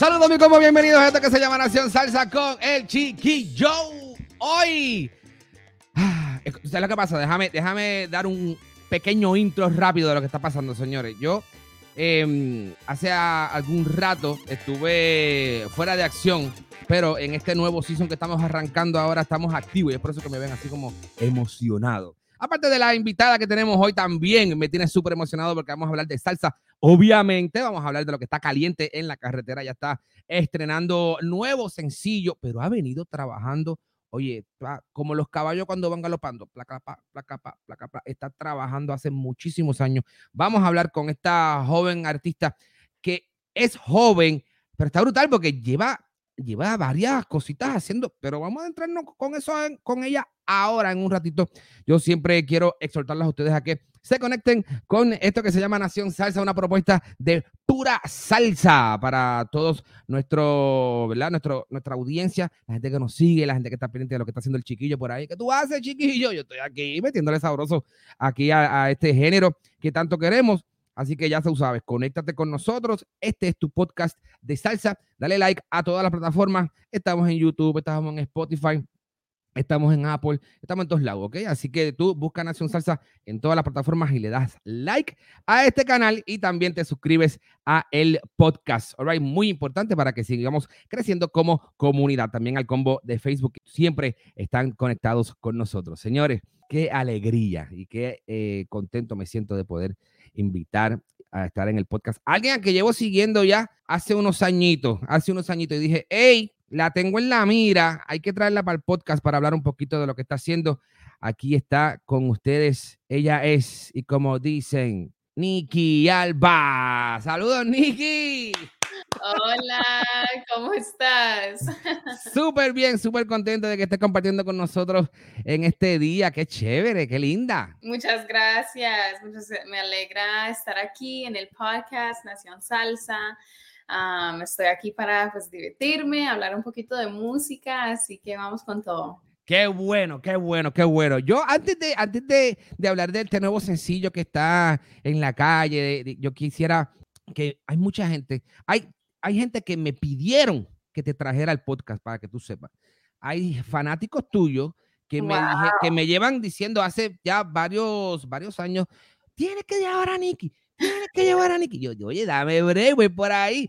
Saludos mi como bienvenidos a esto que se llama Nación Salsa con el Chiquillo. Hoy, ah, ¿sabes lo que pasa? Déjame, déjame dar un pequeño intro rápido de lo que está pasando, señores. Yo eh, hace algún rato estuve fuera de acción, pero en este nuevo season que estamos arrancando ahora estamos activos y es por eso que me ven así como emocionado. Aparte de la invitada que tenemos hoy también, me tiene súper emocionado porque vamos a hablar de salsa. Obviamente vamos a hablar de lo que está caliente en la carretera. Ya está estrenando nuevo sencillo, pero ha venido trabajando, oye, como los caballos cuando van galopando, placa, placa, placa, está trabajando hace muchísimos años. Vamos a hablar con esta joven artista que es joven, pero está brutal porque lleva lleva varias cositas haciendo, pero vamos a entrarnos con eso, con ella ahora en un ratito. Yo siempre quiero exhortarlas a ustedes a que se conecten con esto que se llama Nación Salsa, una propuesta de pura salsa para todos nuestro, ¿verdad? Nuestro, nuestra audiencia, la gente que nos sigue, la gente que está pendiente de lo que está haciendo el chiquillo por ahí. ¿Qué tú haces, chiquillo? Yo estoy aquí metiéndole sabroso aquí a, a este género que tanto queremos. Así que ya sabes, conéctate con nosotros. Este es tu podcast de salsa. Dale like a todas las plataformas. Estamos en YouTube, estamos en Spotify, Estamos en Apple, estamos en todos lados, ¿ok? Así que tú busca Nación Salsa en todas las plataformas y le das like a este canal y también te suscribes a el podcast, ¿all Muy importante para que sigamos creciendo como comunidad. También al combo de Facebook, siempre están conectados con nosotros. Señores, qué alegría y qué eh, contento me siento de poder invitar a estar en el podcast. Alguien a que llevo siguiendo ya hace unos añitos, hace unos añitos y dije, hey, la tengo en la mira, hay que traerla para el podcast para hablar un poquito de lo que está haciendo. Aquí está con ustedes, ella es, y como dicen, Nikki Alba. Saludos, Nikki. Hola, ¿cómo estás? Súper bien, súper contento de que estés compartiendo con nosotros en este día. Qué chévere, qué linda. Muchas gracias. me alegra estar aquí en el podcast Nación Salsa estoy aquí para pues, divertirme, hablar un poquito de música, así que vamos con todo. Qué bueno, qué bueno, qué bueno. Yo antes de, antes de, de hablar de este nuevo sencillo que está en la calle, yo quisiera que hay mucha gente, hay, hay gente que me pidieron que te trajera el podcast para que tú sepas. Hay fanáticos tuyos que, me, que me llevan diciendo hace ya varios, varios años, tienes que llevar a Nicky, tienes que llevar a Nicky. Yo, oye, dame breve, voy por ahí.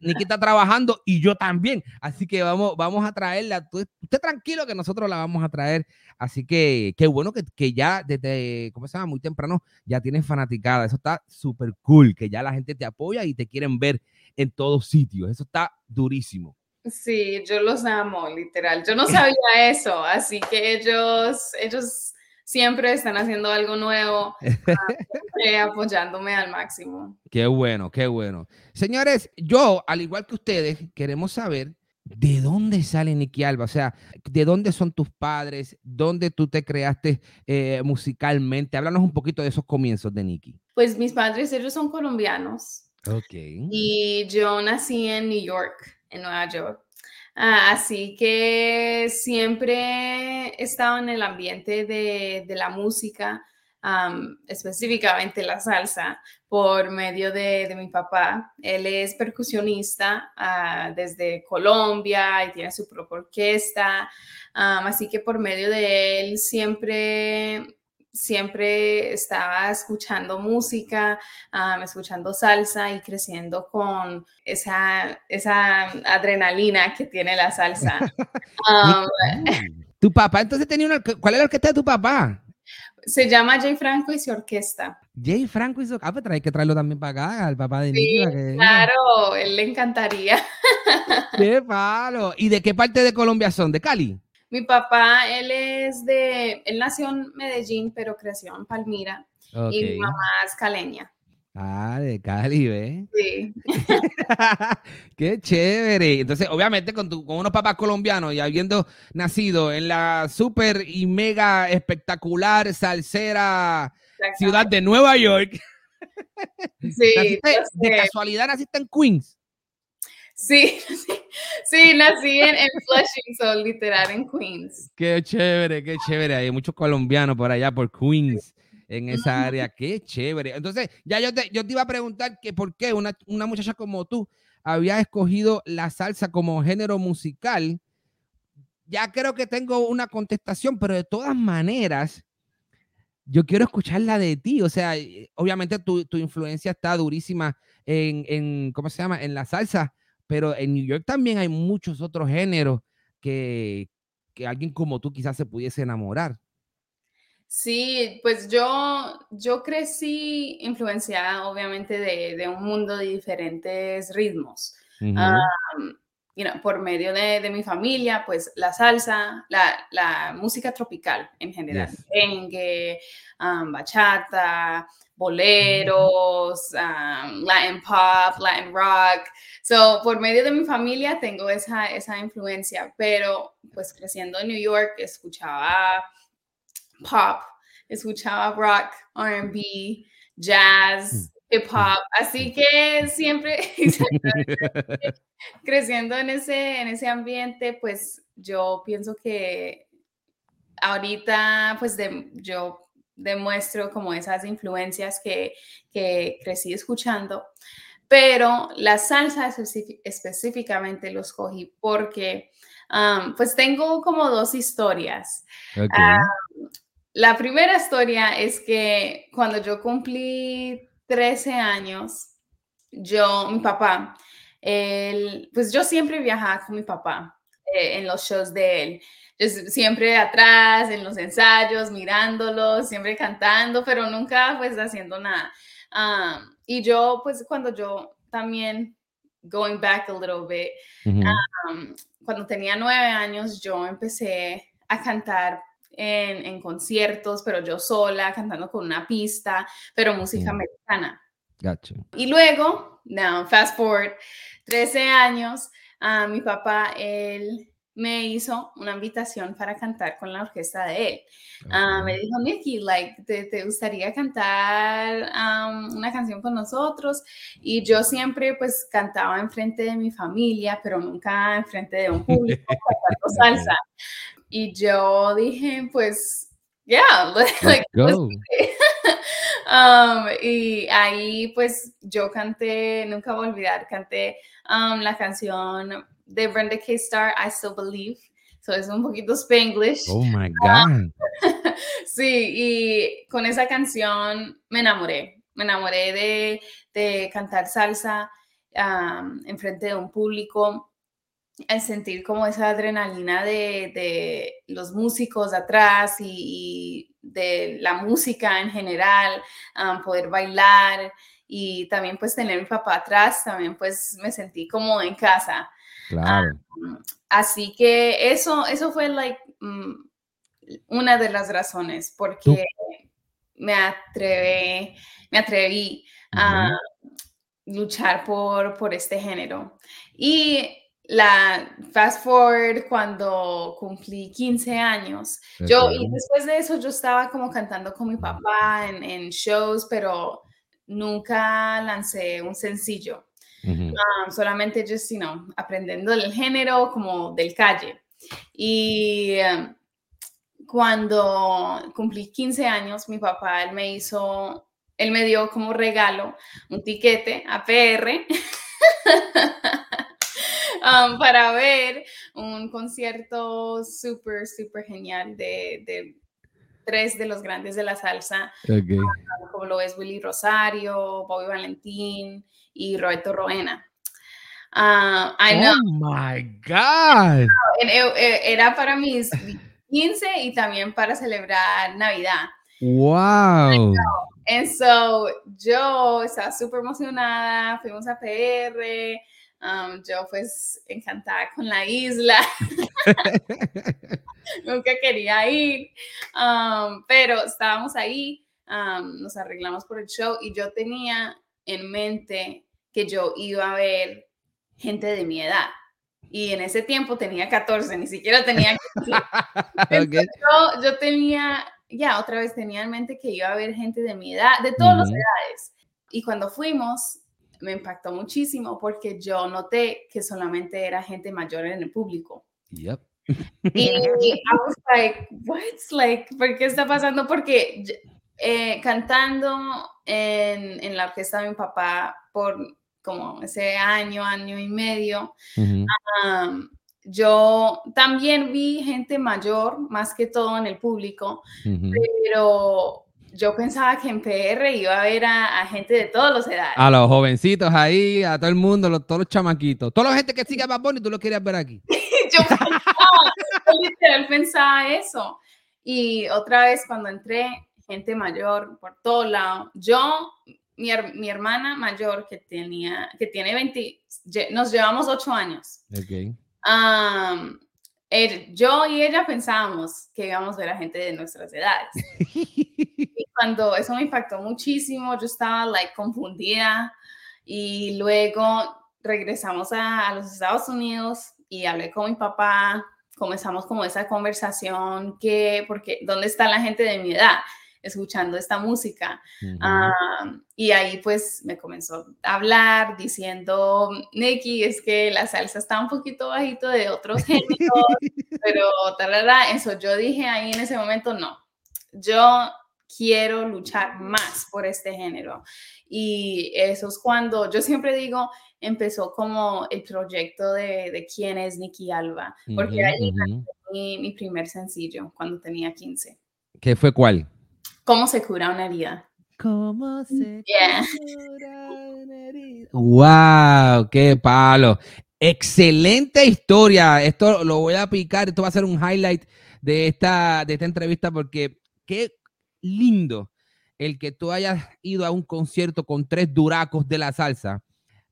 Nicky está, trabajando y yo también. Así que vamos, vamos a traerla. Usted tranquilo que nosotros la vamos a traer. Así que qué bueno que, que ya desde, ¿cómo se llama? Muy temprano ya tienes fanaticada. Eso está súper cool, que ya la gente te apoya y te quieren ver en todos sitios. Eso está durísimo. Sí, yo los amo, literal. Yo no sabía eso, así que ellos, ellos siempre están haciendo algo nuevo, ah, apoyándome al máximo. Qué bueno, qué bueno. Señores, yo, al igual que ustedes, queremos saber ¿De dónde sale Nicky Alba? O sea, ¿de dónde son tus padres? ¿Dónde tú te creaste eh, musicalmente? Háblanos un poquito de esos comienzos de Nicky. Pues mis padres, ellos son colombianos. Ok. Y yo nací en New York, en Nueva York. Ah, así que siempre he estado en el ambiente de, la música, específicamente la salsa, por medio de, mi papá. Él es percusionista ah, desde Colombia y tiene su propia orquesta, así que por medio de él siempre siempre estaba escuchando música, escuchando salsa y creciendo con esa, esa adrenalina que tiene la salsa. tu papá entonces tenía una... ¿Cuál es la orquesta de tu papá? Se llama Jay Franco y su orquesta. Jay Franco y su... Ah, pues hay que traerlo también para acá, al papá de sí, claro, él le encantaría. ¡Qué palo! ¿Y de qué parte de Colombia son? ¿De Cali? Mi papá, él es de, él nació en Medellín, pero creció en Palmira. y mi mamá es caleña. Ah, de Cali, ¿ves? Sí. Qué chévere. Entonces, obviamente, con, tu, con unos papás colombianos y habiendo nacido en la súper y mega espectacular salsera ciudad de Nueva York. Sí. de casualidad naciste en Queens. Sí, sí, nací en, Flushing, so literal en Queens. Qué chévere, qué chévere. Hay muchos colombianos por allá, por Queens en esa área. Qué chévere. Entonces, ya yo te, yo te iba a preguntar que por qué una, una muchacha como tú había escogido la salsa como género musical. Ya creo que tengo una contestación, pero de todas maneras, yo quiero escucharla de ti. O sea, obviamente tu, tu influencia está durísima en, en, ¿cómo se llama? En la salsa, pero en New York también hay muchos otros géneros que, que alguien como tú quizás se pudiese enamorar. Sí, pues yo, yo crecí influenciada obviamente de, de un mundo de diferentes ritmos. Por medio de, de, mi familia, pues la salsa, la, la música tropical en general, yes. bachata, boleros, Latin pop, Latin rock. So, por medio de mi familia tengo esa, esa influencia, pero pues creciendo en New York escuchaba pop, escuchaba rock, RB, jazz, mm. hip hop, así que siempre creciendo en ese, en ese ambiente, pues yo pienso que ahorita pues de, yo demuestro como esas influencias que, que crecí escuchando, pero la salsa específicamente los cogí porque um, pues tengo como dos historias. Okay. La primera historia es que cuando yo cumplí 13 años, yo, mi papá, él, pues yo siempre viajaba con mi papá eh, en los shows de él. Yo siempre atrás, en los ensayos, mirándolo, siempre cantando, pero nunca pues haciendo nada. Um, y yo, pues cuando yo también, going back a little bit, um, cuando tenía nueve años, yo empecé a cantar en, conciertos, pero yo sola, cantando con una pista, pero música mm. americana. Y luego, now, fast forward, 13 años, uh, mi papá, él me hizo una invitación para cantar con la orquesta de él. Ah, me dijo, Nicky, like, ¿te, gustaría cantar una canción con nosotros? Y yo siempre pues cantaba enfrente de mi familia, pero nunca enfrente de un público cantando salsa. Y yo dije, pues, yeah, like, go. Um, y ahí pues yo canté, nunca voy a olvidar, canté um, la canción de Brenda K. Star, I Still Believe. So es un poquito spanglish. Oh my God. sí, y con esa canción me enamoré. Me enamoré de, de cantar salsa um, en frente de un público al sentir como esa adrenalina de, de los músicos atrás y, de la música en general, um, poder bailar y también pues tener mi papá atrás, también pues me sentí como en casa. Claro. Um, así que eso, eso fue like, mm, una de las razones porque me atreví, me atreví a luchar por, por este género. Y la fast forward cuando cumplí 15 años. Yo, y después de eso yo estaba como cantando con mi papá en, en shows, pero nunca lancé un sencillo. Ah, solamente yo, you know, aprendiendo el género como del calle. Y em, cuando cumplí 15 años, mi papá, él me hizo, él me dio como regalo un tiquete a PR. Um, para ver un concierto súper, súper genial de, tres de los grandes de la salsa, um, como lo es Willy Rosario, Bobby Valentín y Roberto Roena. Uh, oh my God. E, e, era para mis 15 y también para celebrar Navidad. Wow. And so yo estaba súper emocionada, fuimos a PR, Um, yo pues encantada con la isla. Nunca quería ir, um, pero estábamos ahí. nos arreglamos por el show y yo tenía en mente que yo iba a ver gente de mi edad. Y en ese tiempo tenía 14, ni siquiera tenía yo, yo, tenía, ya otra vez tenía en mente que iba a ver gente de mi edad, de todas las edades. Y cuando fuimos, me impactó muchísimo porque yo noté que solamente era gente mayor en el público. Yep. Y I was like, what's like, ¿por qué está pasando? Porque eh, cantando en, en, la orquesta de mi papá por como ese año, año y medio, yo también vi gente mayor, más que todo en el público, pero yo pensaba que en PR iba a ver a, gente de todas las edades. A los jovencitos ahí, a todo el mundo, los, todos los chamaquitos. Toda la gente que sigue a Bad Bunny, tú lo querías ver aquí. yo pensaba, yo literal pensaba eso. Y otra vez cuando entré, gente mayor por todos lados. Yo, mi, mi, hermana mayor que tenía, que tiene 20, nos llevamos 8 años. Okay. Um, yo y ella pensábamos que íbamos a ver a gente de nuestras edades. cuando eso me impactó muchísimo, yo estaba like confundida y luego regresamos a, a los Estados Unidos y hablé con mi papá, comenzamos como esa conversación que, porque, ¿dónde está la gente de mi edad? escuchando esta música. y ahí pues me comenzó a hablar diciendo, Nicky, es que la salsa está un poquito bajito de otros géneros, pero talala. Eso yo dije ahí en ese momento, no, yo quiero luchar más por este género. Y eso es cuando yo siempre digo, empezó como el proyecto de, de quién es Nicky Alba, porque ahí mi, mi primer sencillo cuando tenía 15. ¿Qué fue cuál? ¿Cómo se cura una herida? ¿Cómo se cura una herida? ¡Wow! ¡Qué palo! Excelente historia. Esto lo voy a picar. Esto va a ser un highlight de esta, de esta entrevista porque qué lindo el que tú hayas ido a un concierto con tres duracos de la salsa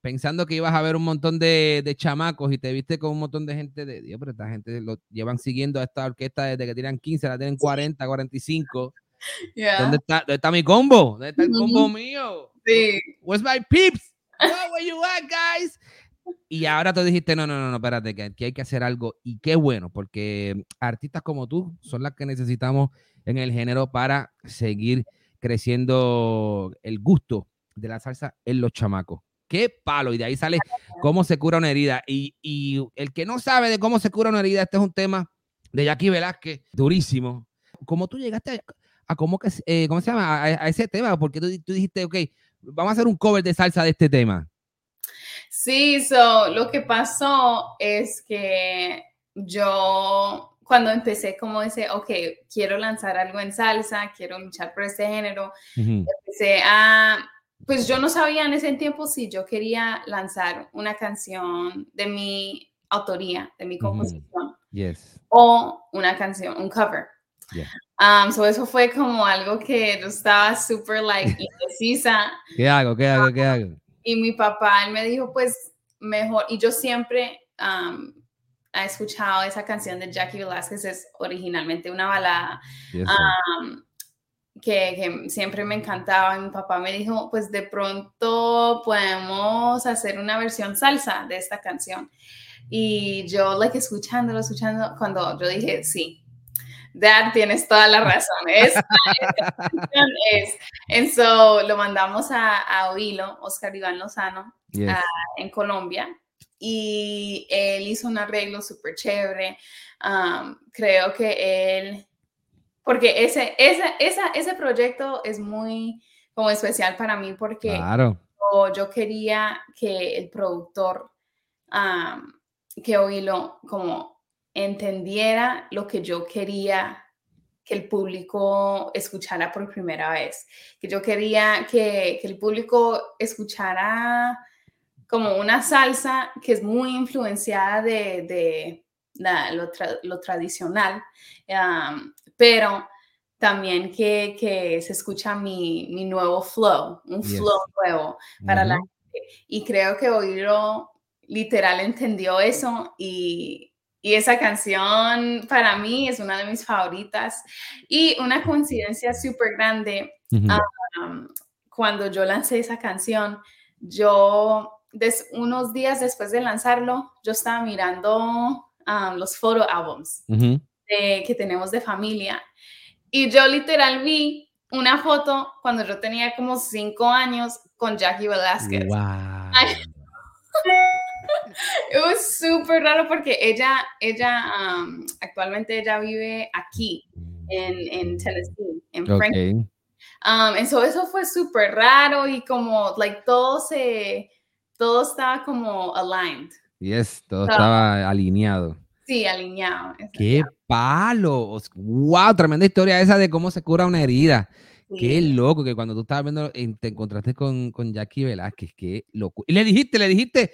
pensando que ibas a ver un montón de, de, chamacos y te viste con un montón de gente de Dios, pero esta gente lo llevan siguiendo a esta orquesta desde que tienen 15, la tienen 40, 45. ¿Dónde, está, ¿Dónde está mi combo? ¿Dónde está el combo mío? Sí. Where's my peeps? where you at, guys? Y ahora tú dijiste, no, no, no, no, espérate, que aquí hay que hacer algo. Y qué bueno, porque artistas como tú son las que necesitamos en el género para seguir creciendo el gusto de la salsa en los chamacos. Qué palo. Y de ahí sale cómo se cura una herida. Y, y el que no sabe de cómo se cura una herida, este es un tema de Jackie Velázquez, durísimo. Como tú llegaste a, a cómo, que, eh, ¿cómo se llama? A, ese tema, porque tú, tú, dijiste, ok, vamos a hacer un cover de salsa de este tema. Sí, so, lo que pasó es que yo cuando empecé como ese, ok, quiero lanzar algo en salsa, quiero luchar por este género, empecé a, pues yo no sabía en ese tiempo si yo quería lanzar una canción de mi autoría, de mi composición, yes. o una canción, un cover. Um, so eso fue como algo que yo estaba súper, like, indecisa. ¿Qué hago? ¿Qué hago? ¿Qué hago? Y mi papá, él me dijo, pues, mejor, y yo siempre um, he escuchado esa canción de Jackie Velázquez, es originalmente una balada, um, que, que, siempre me encantaba. Y mi papá me dijo, pues, de pronto podemos hacer una versión salsa de esta canción. Y yo, like, escuchándolo, escuchando, cuando yo dije, sí, Dad, tienes toda la razón. Es, es. And so, lo mandamos a, a Oilo, Oscar Iván Lozano, en Colombia. Y él hizo un arreglo súper chévere. Um, creo que él, porque ese, ese, esa, ese proyecto es muy como especial para mí porque yo, quería que el productor, um, que Oilo, como entendiera lo que yo quería que el público escuchara por primera vez, que yo quería que, el público escuchara como una salsa que es muy influenciada de, lo, tradicional, pero también que, se escucha mi, nuevo flow, un flow nuevo para la gente. Y creo que Oíro literal entendió eso y y esa canción para mí es una de mis favoritas. Y una coincidencia súper grande, um, cuando yo lancé esa canción, yo unos días después de lanzarlo, yo estaba mirando um, los photo albums que tenemos de familia y yo literal vi una foto cuando yo tenía como cinco años con Jackie Velasquez. Wow. Es súper raro porque ella, ella, um, actualmente ella vive aquí en, en Tennessee, en Franklin. Um, eso fue súper raro y como, like, todo se, todo estaba como aligned. Yes, todo estaba alineado. Sí, alineado. ¡Qué palo! ¡Wow! Tremenda historia esa de cómo se cura una herida. Qué loco que cuando tú estabas viendo, te encontraste con, con Jackie Velázquez, qué loco. Y le dijiste, le dijiste,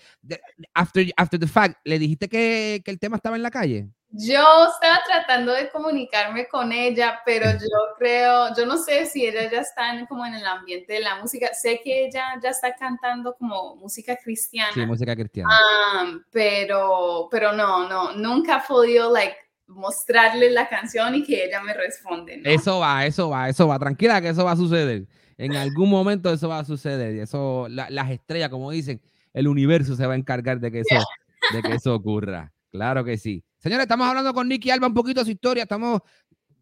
after, after the fact, le dijiste que, que el tema estaba en la calle. Yo estaba tratando de comunicarme con ella, pero yo creo, yo no sé si ella ya está en, como en el ambiente de la música. Sé que ella ya está cantando como música cristiana. Sí, música cristiana. pero, pero no, no, nunca he podido, like, mostrarle la canción y que ella me responde. Eso va, eso va, eso va. Tranquila que eso va a suceder. En algún momento eso va a suceder. Y eso, las estrellas, como dicen, el universo se va a encargar de que eso, de que eso ocurra. Claro que sí. Señores, estamos hablando con Nicky Alba un poquito de su historia, estamos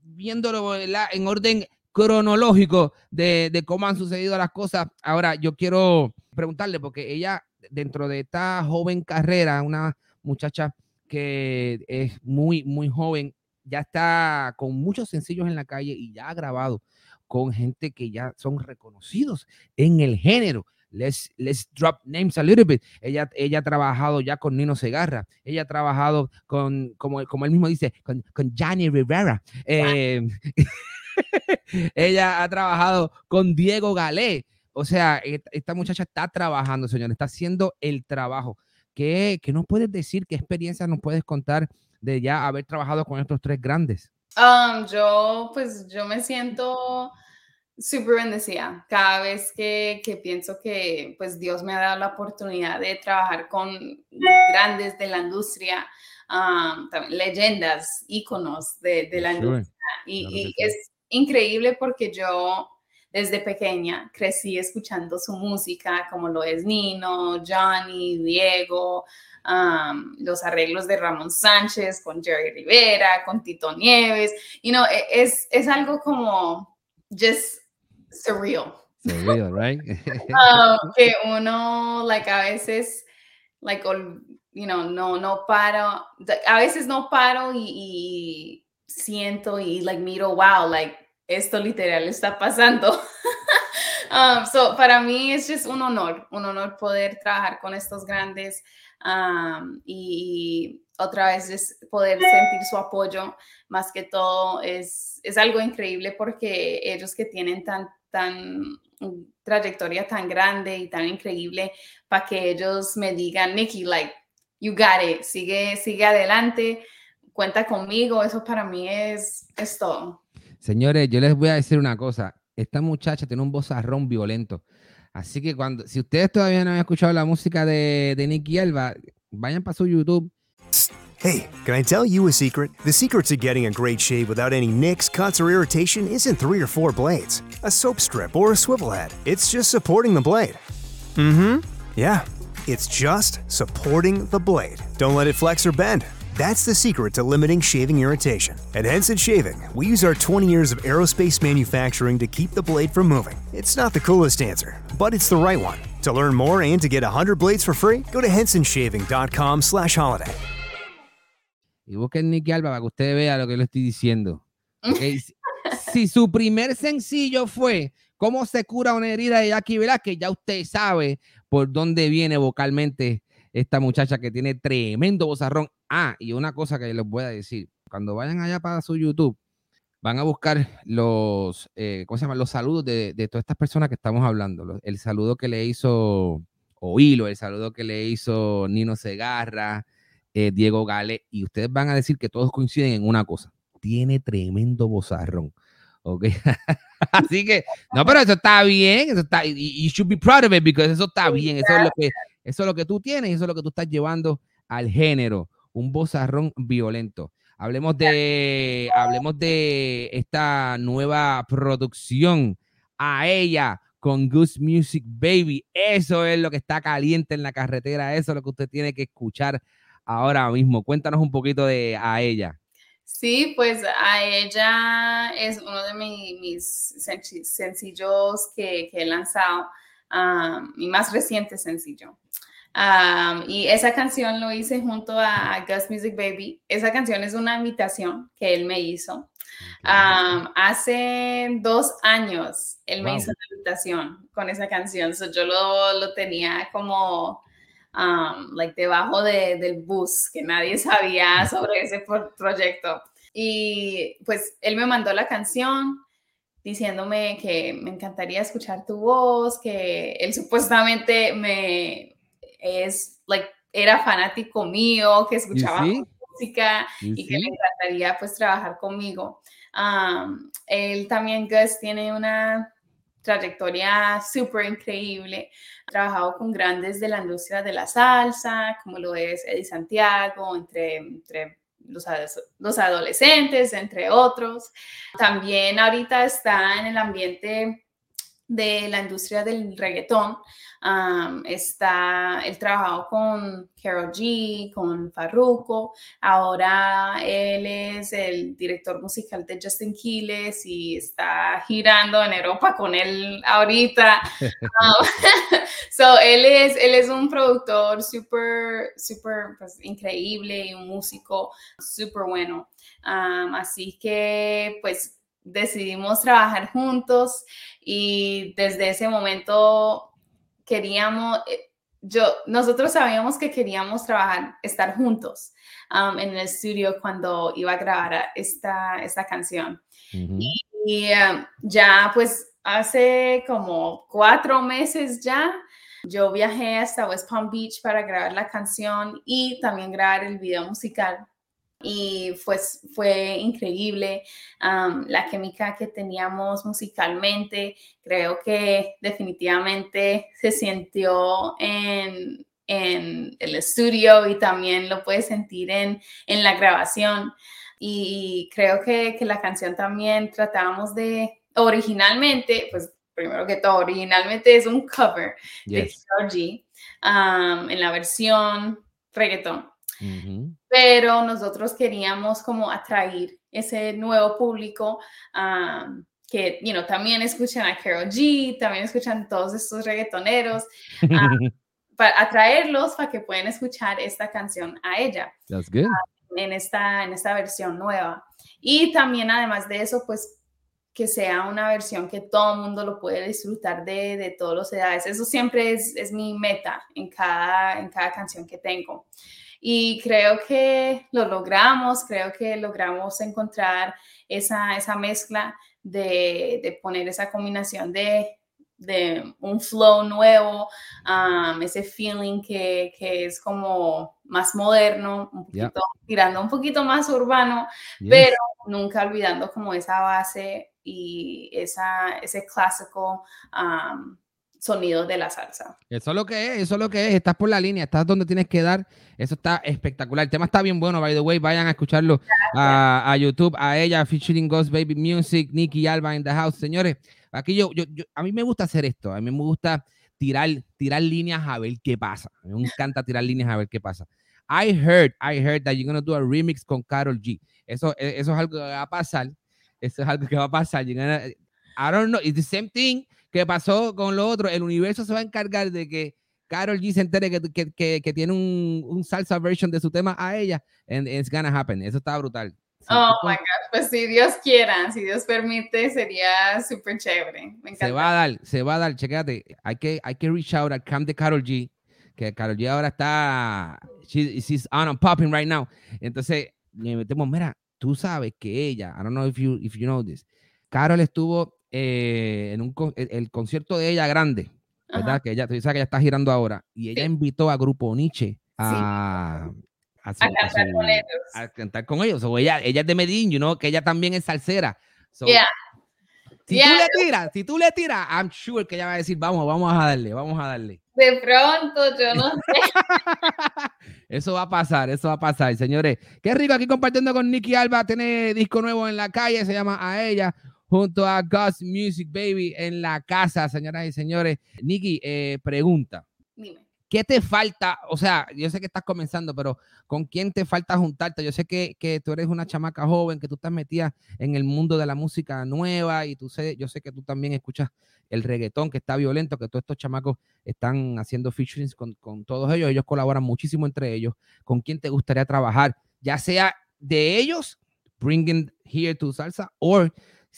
viéndolo en orden cronológico de, cómo han sucedido las cosas. Ahora, yo quiero preguntarle, porque ella, dentro de esta joven carrera, una muchacha que es muy, muy joven, ya está con muchos sencillos en la calle y ya ha grabado con gente que ya son reconocidos en el género let's, let's drop names a little bit. Ella, ella ha trabajado ya con Nino Segarra, ella ha trabajado con, como, como él mismo dice, con, con Johnny Rivera. Eh, ella ha trabajado con Diego Galé. O sea, esta muchacha está trabajando, señor, está haciendo el trabajo. ¿Qué, ¿Qué nos puedes decir? ¿Qué experiencia nos puedes contar de ya haber trabajado con estos tres grandes? Um, yo, pues, yo me siento súper bendecida. Cada vez que, que, pienso que pues Dios me ha dado la oportunidad de trabajar con grandes de la industria, leyendas, íconos de, de la industria. Y, es increíble porque yo desde pequeña crecí escuchando su música, como lo es Nino, Johnny, Diego, los arreglos de Ramón Sánchez con Jerry Rivera, con Tito Nieves. You know, e, es, es algo como just surreal. Surreal, right? um, que uno, like, a veces, like, you know, no, no paro, a veces no paro y, y siento y, like, miro, wow, like, esto literal está pasando. um, so, para mí es just un honor, un honor poder trabajar con estos grandes um, y, otra vez es poder sentir su apoyo, más que todo es, es algo increíble porque ellos que tienen tan, tan trayectoria tan grande y tan increíble para que ellos me digan, Nikki, like, you got it, sigue, sigue adelante, cuenta conmigo, eso para mí es, es todo. Señores, yo les voy a decir una cosa, esta muchacha tiene un vozarrón violento, así que cuando, si ustedes todavía no han escuchado la música de, de Nicky Alba, vayan para su YouTube Hey, can I tell you a secret? The secret to getting a great shave without any nicks, cuts, or irritation isn't three or four blades, a soap strip, or a swivel head. It's just supporting the blade. Mm hmm. Yeah, it's just supporting the blade. Don't let it flex or bend. That's the secret to limiting shaving irritation. At Henson Shaving, we use our 20 years of aerospace manufacturing to keep the blade from moving. It's not the coolest answer, but it's the right one. To learn more and to get 100 blades for free, go to hensonshaving.com slash holiday. y busquen Nicky Alba para que usted vea lo que le estoy diciendo. si, su primer sencillo fue cómo se cura una herida de Jackie que ya usted sabe por dónde viene vocalmente esta muchacha que tiene tremendo bozarrón. Ah, y una cosa que les voy a decir, cuando vayan allá para su YouTube, van a buscar los, eh, ¿cómo se llama? Los saludos de, de, todas estas personas que estamos hablando. El saludo que le hizo Oilo, el saludo que le hizo Nino Segarra, eh, Diego Gale, y ustedes van a decir que todos coinciden en una cosa. Tiene tremendo bozarrón. ¿Ok? Así que, no, pero eso está bien, eso está, y you should be proud of it, because eso está bien, eso es lo que, eso es lo que tú tienes, eso es lo que tú estás llevando al género, un bozarrón violento. Hablemos de, hablemos de esta nueva producción, a ella con Goose Music Baby. Eso es lo que está caliente en la carretera, eso es lo que usted tiene que escuchar ahora mismo. Cuéntanos un poquito de a ella. Sí, pues a ella es uno de mis sencillos que, he lanzado, mi más reciente sencillo. Y esa canción lo hice junto a, Gus Music Baby. Esa canción es una invitación que él me hizo. hace dos años él me hizo una invitación con esa canción. yo lo, lo tenía como um, like debajo de, del bus, que nadie sabía sobre ese proyecto. Y pues él me mandó la canción diciéndome que me encantaría escuchar tu voz, que él supuestamente me es, like, era fanático mío, que escuchaba música y que le encantaría pues trabajar conmigo. Um, él también, Gus, tiene una trayectoria súper increíble. Ha trabajado con grandes de la industria de la salsa, como lo es Eddie Santiago, entre, entre los, los adolescentes, entre otros. También ahorita está en el ambiente de la industria del reggaetón. está el trabajo con Carol G, con Farruko. Ahora él es el director musical de Justin Quiles y está girando en Europa con él ahorita. Um, so él es, él es un productor súper, súper pues, increíble y un músico súper bueno. así que pues decidimos trabajar juntos y desde ese momento queríamos, eh, yo, nosotros sabíamos que queríamos trabajar, estar juntos um, en el estudio cuando iba a grabar esta, esta canción. Y, um, ya pues hace como cuatro meses ya, yo viajé hasta West Palm Beach para grabar la canción y también grabar el video musical y pues fue increíble la química que teníamos musicalmente. Creo que definitivamente se sintió en, en el estudio y también lo puedes sentir en, en la grabación. Y creo que, que, la canción también tratábamos de, originalmente, pues primero que todo, originalmente es un cover de Georgie en la versión reggaeton. Pero nosotros queríamos como atraer ese nuevo público que, you know, también escuchan a Carol G, también escuchan todos estos reggaetoneros, para atraerlos para que puedan escuchar esta canción a ella. en, esta, en esta versión nueva. Y también, además de eso, pues que sea una versión que todo el mundo lo puede disfrutar de, de todas las edades. Eso siempre es, es, mi meta en cada, en cada canción que tengo. Y creo que lo logramos, creo que logramos encontrar esa, esa mezcla de, de poner esa combinación de, de un flow nuevo, um, ese feeling que, que, es como más moderno, un poquito, tirando un poquito más urbano, pero nunca olvidando como esa base y esa, ese clásico um, sonidos de la salsa. Eso es lo que es, eso es lo que es. Estás por la línea, estás donde tienes que dar. Eso está espectacular. El tema está bien bueno, by the way. Vayan a escucharlo a, YouTube, a ella, featuring Ghost Baby Music, Nicky Alba in the house. Señores, aquí yo, yo, a mí me gusta hacer esto. A mí me gusta tirar, tirar líneas a ver qué pasa. A mí me encanta tirar líneas a ver qué pasa. I heard, I heard that you're to do a remix con Carol G. Eso, e, eso es algo que va a pasar. Eso es algo que va a pasar. I don't know. It's the same thing ¿Qué pasó con lo otro, el universo se va a encargar de que Carol G se entere que, que, que, tiene un, un, salsa version de su tema a ella, and it's gonna happen. Eso está brutal. oh my God, pues si Dios quiera, si Dios permite, sería súper chévere. Me se va a dar, se va a dar, chequéate. Hay que, hay que reach out al camp de Carol G, que Carol G ahora está, she's on and popping right now. Entonces, le metemos, mira, tú sabes que ella, I don't know if you, if you know this, Carol estuvo eh, en un, el, concierto de ella grande, ¿verdad? Que ella, tú sabes que ella está girando ahora, y ella invitó a Grupo Nietzsche a, a, cantar con ellos. A cantar con ellos. O ella, ella es de Medellín, you know, que ella también es salsera. So, yeah. Si tú le tiras, si tú le tiras, I'm sure que ella va a decir, vamos, vamos a darle, vamos a darle. De pronto, yo no sé. eso va a pasar, eso va a pasar, señores. Qué rico aquí compartiendo con Nicky Alba. Tiene disco nuevo en la calle, se llama A ella junto a Gus Music Baby en la casa, señoras y señores. Nikki, eh, pregunta. Dime. ¿Qué te falta? O sea, yo sé que estás comenzando, pero ¿con quién te falta juntarte? Yo sé que, que tú eres una chamaca joven, que tú estás metida en el mundo de la música nueva y tú sé, yo sé que tú también escuchas el reggaetón que está violento, que todos estos chamacos están haciendo featurings con, con todos ellos, ellos colaboran muchísimo entre ellos. ¿Con quién te gustaría trabajar? Ya sea de ellos, bringing here to salsa, o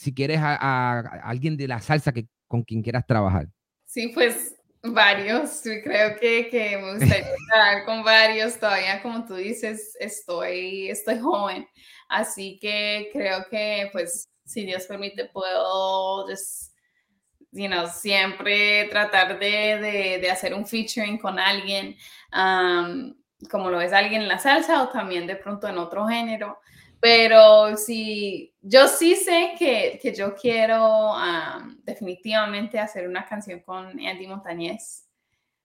si quieres a, a- a alguien de la salsa que, con quien quieras trabajar. Sí, pues varios. Creo que, que me gustaría trabajar con varios. Todavía, como tú dices, estoy, estoy joven. Así que creo que, pues, si Dios permite, puedo just, you know, siempre tratar de, de, de hacer un featuring con alguien, um, como lo es alguien en la salsa o también de pronto en otro género. Pero sí, yo sí sé que, que yo quiero um, definitivamente hacer una canción con Andy Montañez.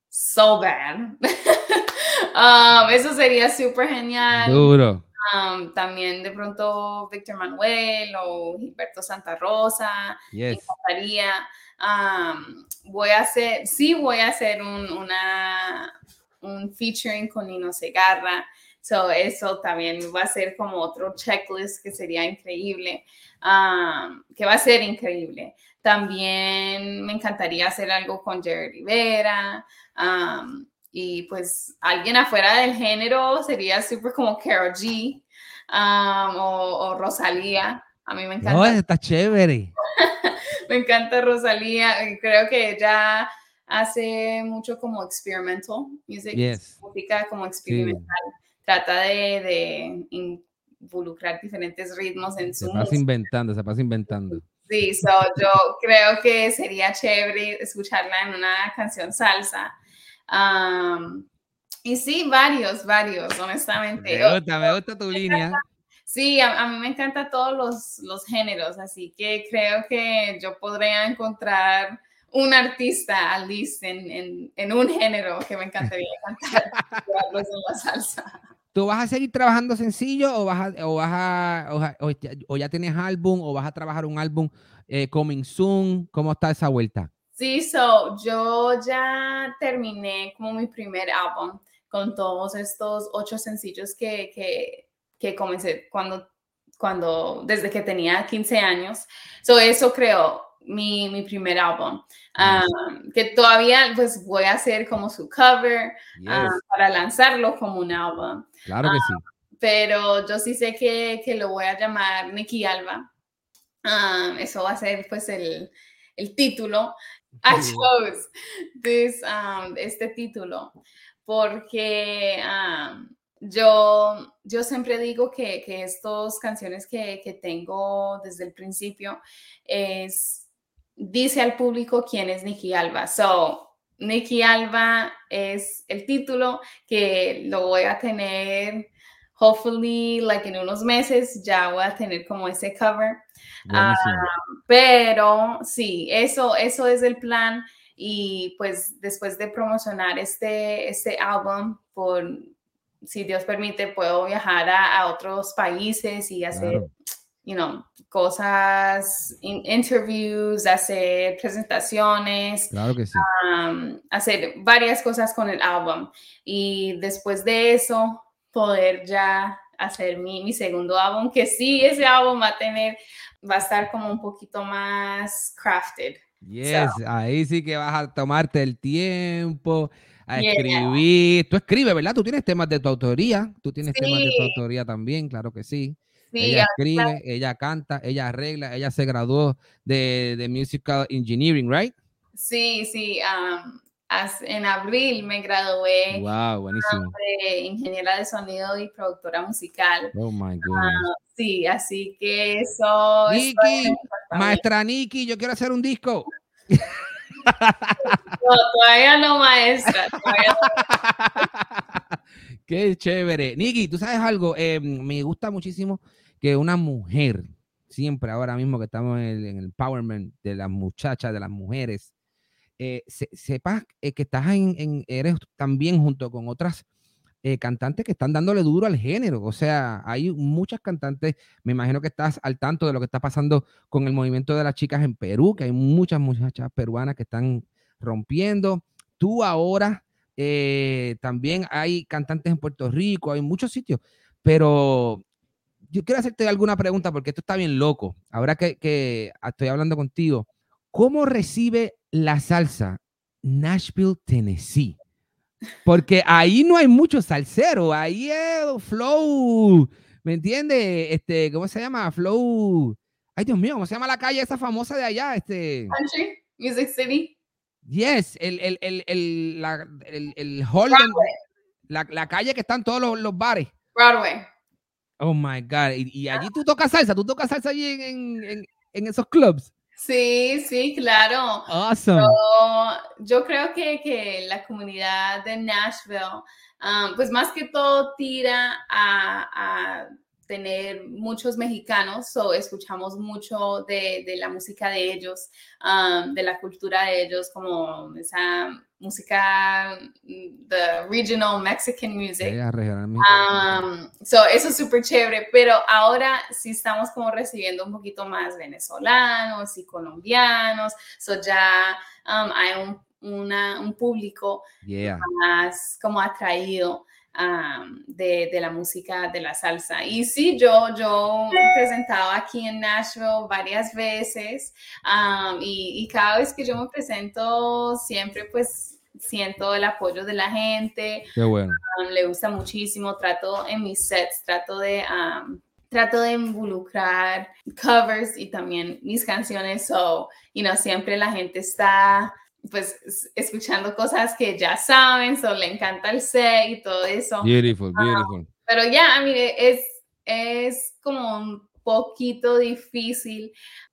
So bad. Um, eso sería súper genial. Duro. Um, también de pronto Víctor Manuel o Gilberto Santa Rosa Yes. Um, voy a hacer, sí voy a hacer un, una, un featuring con Nino Segarra. So, eso también va a ser como otro checklist que sería increíble, um, que va a ser increíble. También me encantaría hacer algo con Jerry Rivera. um, y pues alguien afuera del género sería súper como Carol G um, o, o Rosalía. A mí me encanta. No, está chévere. Me encanta Rosalía. Creo que ella hace mucho como experimental music, Yes. música como experimental. Trata de, de involucrar diferentes ritmos en Se su pasa música. inventando, se pasa inventando. Sí, so, yo creo que sería chévere escucharla en una canción salsa. Um, y sí, varios, varios, honestamente. Me gusta, me gusta tu línea. Sí, a, a mí me encantan todos los, los géneros, así que creo que yo podría encontrar un artista least en, en, en un género que me encantaría cantar en la salsa. ¿Tú vas a seguir trabajando sencillo o vas a, o vas a, o, o ya- tienes álbum o vas a trabajar un álbum eh, coming soon? ¿Cómo está esa vuelta? Sí, so yo ya terminé como mi primer álbum con todos estos ocho sencillos que, que, que comencé cuando, cuando, desde que tenía 15 años. So eso creó mi, mi primer álbum, um, que todavía pues voy a hacer como su cover ah, Yes, para lanzarlo como un álbum. claro que sí. Pero yo sí sé que, que lo voy a llamar Nicky Alba. Um, eso va a ser pues el, el título. I chose this, um, este título porque um, yo, yo siempre digo que, que estas canciones que, que tengo desde el principio es, dice al público quién es Nicky Alba. So, Nicky Alba es el título que lo voy a tener, hopefully, like en unos meses ya voy a tener como ese cover. Buenísimo. Pero sí, eso, eso es el plan. Y pues después de promocionar este, este álbum, por, si Dios permite, puedo viajar a, a otros países y hacer, Claro. You know, cosas, in- interviews, hacer presentaciones, Claro que sí. um, hacer varias cosas con el álbum. Y después de eso, poder ya hacer mi, mi segundo álbum, que sí, ese álbum va a tener, va a estar como un poquito más crafted. Yes, ahí sí que vas a tomarte el tiempo a Yeah. escribir. Tú escribes, ¿verdad? Tú tienes temas de tu autoría. Tú tienes temas de tu autoría también, claro que sí. Sí, ella ah, escribe, ella canta, ella arregla, ella se graduó de, de Musical Engineering, right? sí, sí. um, as- en abril me gradué Wow, buenísimo. de ingeniera de sonido y productora musical. Oh my goodness. Sí, así que eso... Nikki, maestra Nikki, yo quiero hacer un disco. No, todavía no, maestra. Qué chévere. Nikki, tú sabes algo, Eh, me gusta muchísimo que una mujer, siempre ahora mismo que estamos en el, en el empowerment de las muchachas, de las mujeres, eh, se- sepas eh, que estás en, en- eres también junto con otras eh, cantantes que están dándole duro al género. O sea, hay muchas cantantes, me imagino que estás al tanto de lo que está pasando con el movimiento de las chicas en Perú, que hay muchas muchachas peruanas que están rompiendo. Tú ahora eh, también hay cantantes en Puerto Rico, hay muchos sitios, pero yo quiero hacerte alguna pregunta porque esto está bien loco. Ahora que, que estoy hablando contigo, ¿cómo recibe la salsa Nashville, Tennessee? Porque ahí no hay mucho salsero, ahí es flow, ¿me entiendes? Este, ¿cómo se llama? Flow. Ay, Dios mío, ¿cómo se llama la calle esa famosa de allá? Este. Country, Music City. Yes, el, el, el, el, la, el, el hall, la, la, calle que están todos los, los, bares. Broadway. Oh my God. Y, y allí tú tocas salsa, tú tocas salsa allí en, en, en esos clubs. Sí, sí, claro. Awesome. Yo, yo creo que, que, la comunidad de Nashville, um, pues más que todo tira a, a tener muchos mexicanos, o escuchamos mucho de, de, la música de ellos, um, de la cultura de ellos, como esa música, the regional Mexican music. Yeah, um, so eso es súper chévere, pero ahora sí estamos como recibiendo un poquito más venezolanos y colombianos, so ya um, hay un, una, un público yeah. más como atraído. Um, de, de, la música de la salsa. Y sí, yo, yo he presentado aquí en Nashville varias veces um, y, y, cada vez que yo me presento siempre pues siento el apoyo de la gente. Qué bueno. Um, le gusta muchísimo, trato en mis sets, trato de... trato de involucrar covers y también mis canciones, so, you know, siempre la gente está pues escuchando cosas que ya saben, so le encanta el set y todo eso. Beautiful, beautiful. Um, pero ya, yeah, I mean, es, es como un poquito difícil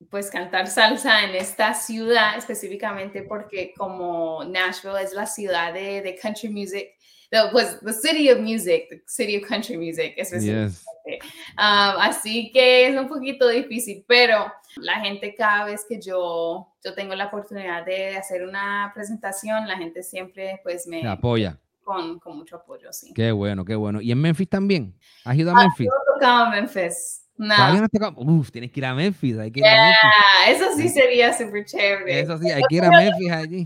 pues cantar salsa en esta ciudad específicamente porque como Nashville es la ciudad de, de country music, the, pues the city of music, the city of country music, específicamente. Yes. Um, así que es un poquito difícil, pero la gente cada vez que yo, yo tengo la oportunidad de hacer una presentación, la gente siempre pues me, me apoya. Con, con, mucho apoyo, sí. Qué bueno, qué bueno. ¿Y en Memphis también? ¿Has ido a Memphis? Ah, yo tocado en Memphis. No. ¿Todavía no tocado? Uf, tienes que ir a Memphis. Hay que ir yeah, a Memphis. Eso sí sería súper chévere. Eso sí, hay que ir a Memphis allí.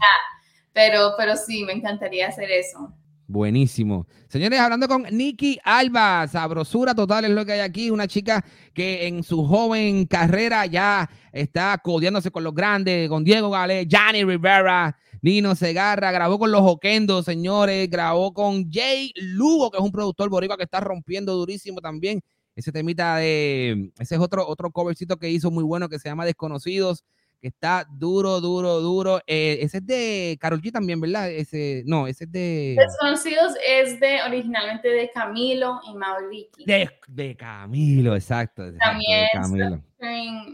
Pero, pero sí, me encantaría hacer eso. Buenísimo. Señores, hablando con Nikki Alba, sabrosura total es lo que hay aquí. Una chica que en su joven carrera ya está codeándose con los grandes, con Diego Gale, Johnny Rivera, Nino Segarra, grabó con los Oquendos, señores, grabó con Jay Lugo, que es un productor boricua que está rompiendo durísimo también. Ese temita de, ese es otro, otro covercito que hizo muy bueno que se llama Desconocidos que está duro, duro, duro. Eh, ese es de Carol G también, ¿verdad? Ese, no, ese es de... Desconocidos es de, originalmente de Camilo y Mauricio. De, de Camilo, exacto. exacto también de Camilo.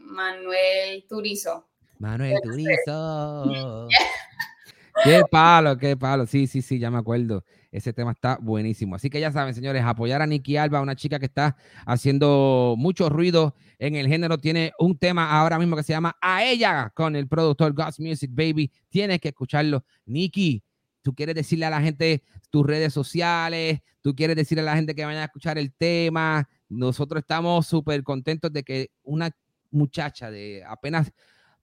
Manuel Turizo. Manuel Turizo. qué palo, qué palo. Sí, sí, sí, ya me acuerdo. Ese tema está buenísimo. Así que ya saben, señores, apoyar a Nikki Alba, una chica que está haciendo mucho ruido en el género. Tiene un tema ahora mismo que se llama A ella con el productor God's Music Baby. Tienes que escucharlo. Nikki, tú quieres decirle a la gente tus redes sociales, tú quieres decirle a la gente que vayan a escuchar el tema. Nosotros estamos súper contentos de que una muchacha de apenas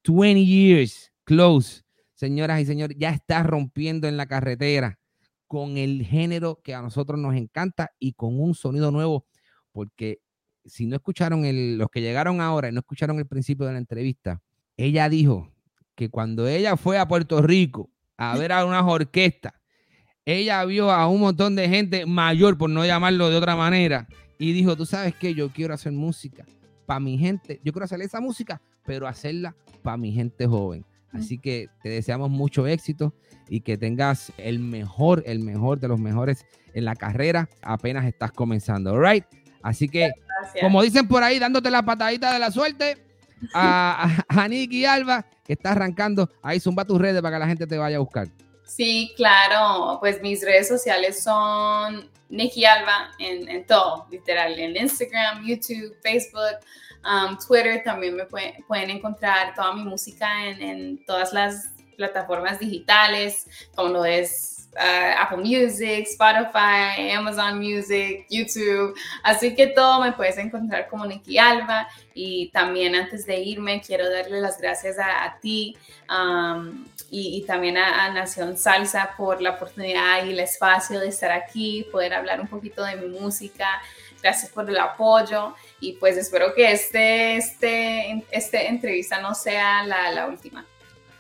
20 years close, señoras y señores, ya está rompiendo en la carretera con el género que a nosotros nos encanta y con un sonido nuevo, porque si no escucharon el, los que llegaron ahora y no escucharon el principio de la entrevista, ella dijo que cuando ella fue a Puerto Rico a ver a unas orquestas, ella vio a un montón de gente mayor, por no llamarlo de otra manera, y dijo, tú sabes que yo quiero hacer música para mi gente, yo quiero hacer esa música, pero hacerla para mi gente joven. Así que te deseamos mucho éxito y que tengas el mejor, el mejor de los mejores en la carrera. Apenas estás comenzando, ¿right? Así que, Gracias. como dicen por ahí, dándote la patadita de la suerte a, a, a Nicky Alba, que está arrancando. Ahí zumba tus redes para que la gente te vaya a buscar. Sí, claro. Pues mis redes sociales son Nikki Alba en, en todo, literal, en Instagram, YouTube, Facebook. Um, Twitter también me pueden, encontrar toda mi música en, todas las plataformas digitales, como lo es uh, Apple Music, Spotify, Amazon Music, YouTube. Así que todo me puedes encontrar como Nikki Alba. Y también antes de irme, quiero darle las gracias a, ti um, y, también a, Nación Salsa por la oportunidad y el espacio de estar aquí, poder hablar un poquito de mi música. Gracias por el apoyo y pues espero que este, este, este entrevista no sea la, la última.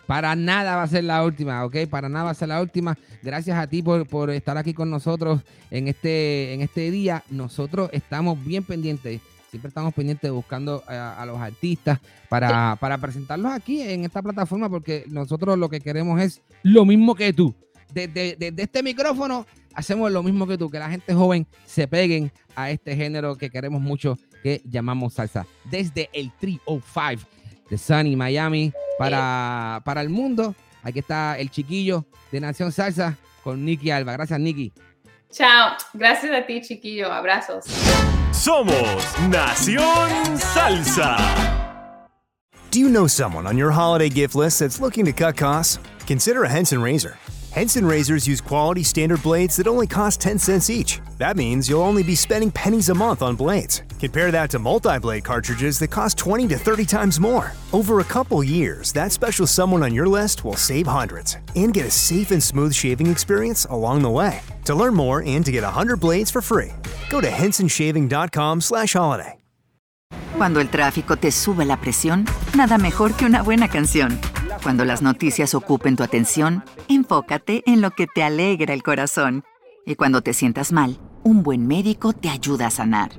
Para nada va a ser la última, ¿ok? Para nada va a ser la última. Gracias a ti por, por estar aquí con nosotros en este, en este día. Nosotros estamos bien pendientes siempre estamos pendientes buscando a, los artistas para, para, presentarlos aquí en esta plataforma porque nosotros lo que queremos es lo mismo que tú. Desde, desde, este micrófono hacemos lo mismo que tú, que la gente joven se peguen a este género que queremos mucho que llamamos salsa. Desde el 305 de Sunny Miami para, para el mundo. Aquí está el chiquillo de Nación Salsa con Nicky Alba. Gracias, Nicky. Chao. Gracias a ti, chiquillo. Abrazos. Somos Nación Salsa. Do you know someone on your holiday gift list that's looking to cut costs? Consider a Henson razor. Henson razors use quality standard blades that only cost 10 cents each. That means you'll only be spending pennies a month on blades. Compare that to multi blade cartridges that cost 20 to 30 times more. Over a couple years, that special someone on your list will save hundreds and get a safe and smooth shaving experience along the way. To learn more and to get 100 blades for free, go to hensonshaving.com/holiday. Cuando el tráfico te sube la presión, nada mejor que una buena canción. Cuando las noticias ocupen tu atención, enfócate en lo que te alegra el corazón. Y cuando te sientas mal, un buen médico te ayuda a sanar.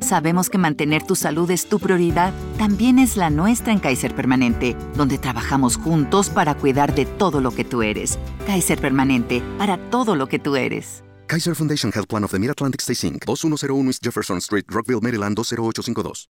Sabemos que mantener tu salud es tu prioridad, también es la nuestra en Kaiser Permanente, donde trabajamos juntos para cuidar de todo lo que tú eres. Kaiser Permanente, para todo lo que tú eres. Kaiser Foundation Health Plan of the Mid-Atlantic Stay Inc., 2101 East Jefferson Street, Rockville, Maryland 20852.